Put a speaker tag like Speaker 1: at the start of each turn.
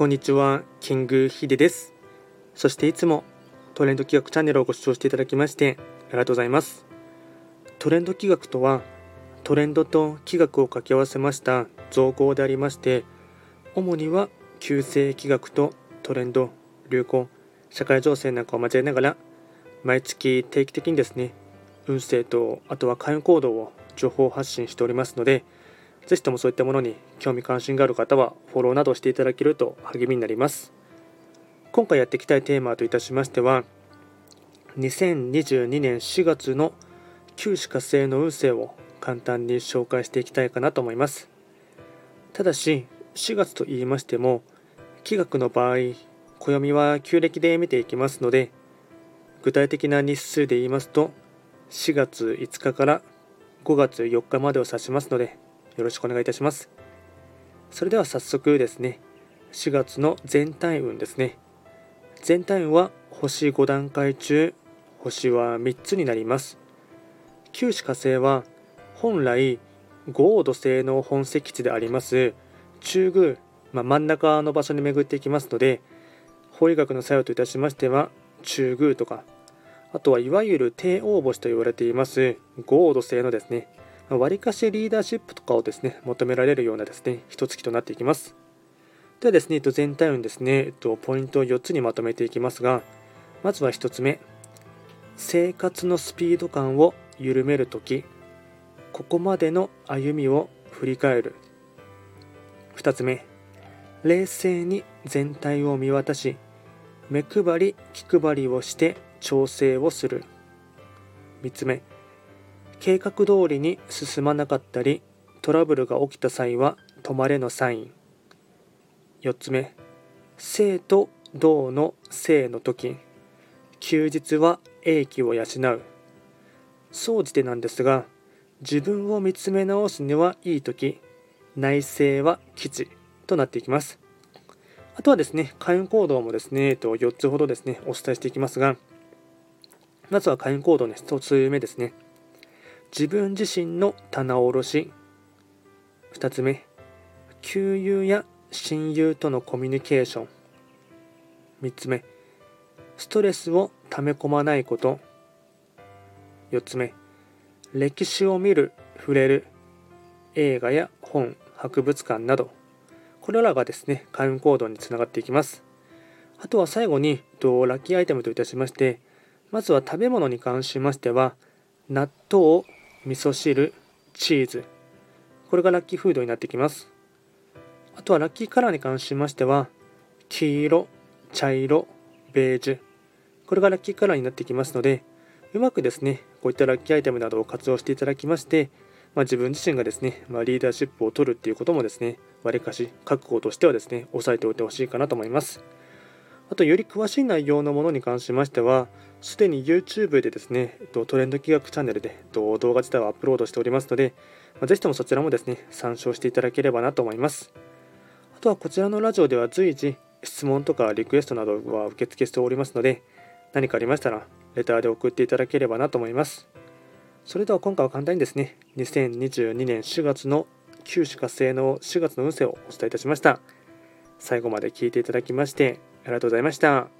Speaker 1: こんにちは、キングヒデです。そしていつもトレンド企画チャンネルをご視聴していただきましてありがとうございます。トレンド企画とは、トレンドと企画を掛け合わせました造語でありまして、主には旧世企画とトレンド、流行、社会情勢なんかを交えながら、毎月定期的にですね、運勢とあとは開運行動を情報発信しておりますので、ぜひともそういったものに興味関心がある方はフォローなどしていただけると励みになります。今回やっていきたいテーマといたしましては、2022年4月の旧歯火星の運勢を簡単に紹介していきたいかなと思います。ただし、4月と言いましても、気学の場合、暦は旧暦で見ていきますので、具体的な日数で言いますと、4月5日から5月4日までを指しますので、よろしくお願いいたします。それでは早速ですね、4月の全体運ですね。全体運は星5段階中、星は3つになります。九死火星は本来豪土星の本石地であります中宮、まあ、真ん中の場所に巡っていきますので法医学の作用といたしましては中宮とかあとはいわゆる帝王星と言われています豪土星のですねわりかしリーダーシップとかをですね、求められるようなですね、一月となっていきます。ではですね、全体運ですね、ポイントを4つにまとめていきますが、まずは1つ目、生活のスピード感を緩めるとき、ここまでの歩みを振り返る。2つ目、冷静に全体を見渡し、目配り、気配りをして調整をする。3つ目、計画通りに進まなかったりトラブルが起きた際は止まれのサイン。4つ目。生と動の生の時。休日は英気を養う。総じてなんですが自分を見つめ直すにはいい時。内政は基地。となっていきます。あとはですね開運行動もですね4つほどですねお伝えしていきますがまずは開運行動の1つ目ですね。自分自身の棚卸し。2つ目旧友や親友とのコミュニケーション。3つ目ストレスを溜め込まないこと。4つ目歴史を見る触れる。映画や本博物館など。これらがですね開運行動につながっていきます。あとは最後にラッキーアイテムといたしましてまずは食べ物に関しましては納豆味噌汁、チーズ。これがラッキーフードになってきます。あとはラッキーカラーに関しましては、黄色、茶色、ベージュ。これがラッキーカラーになってきますので、うまくですね、こういったラッキーアイテムなどを活用していただきまして、まあ、自分自身がですね、まあ、リーダーシップを取るっていうこともですね、わりかし覚悟としてはですね、押さえておいてほしいかなと思います。あと、より詳しい内容のものに関しましては、すでに YouTube でですね、トレンド企画チャンネルで動画自体をアップロードしておりますので、ぜひともそちらもですね、参照していただければなと思います。あとはこちらのラジオでは随時、質問とかリクエストなどは受付しておりますので、何かありましたら、レターで送っていただければなと思います。それでは今回は簡単にですね、2022年4月の旧歯活性の4月の運勢をお伝えいたしました。最後まで聞いていただきまして、ありがとうございました。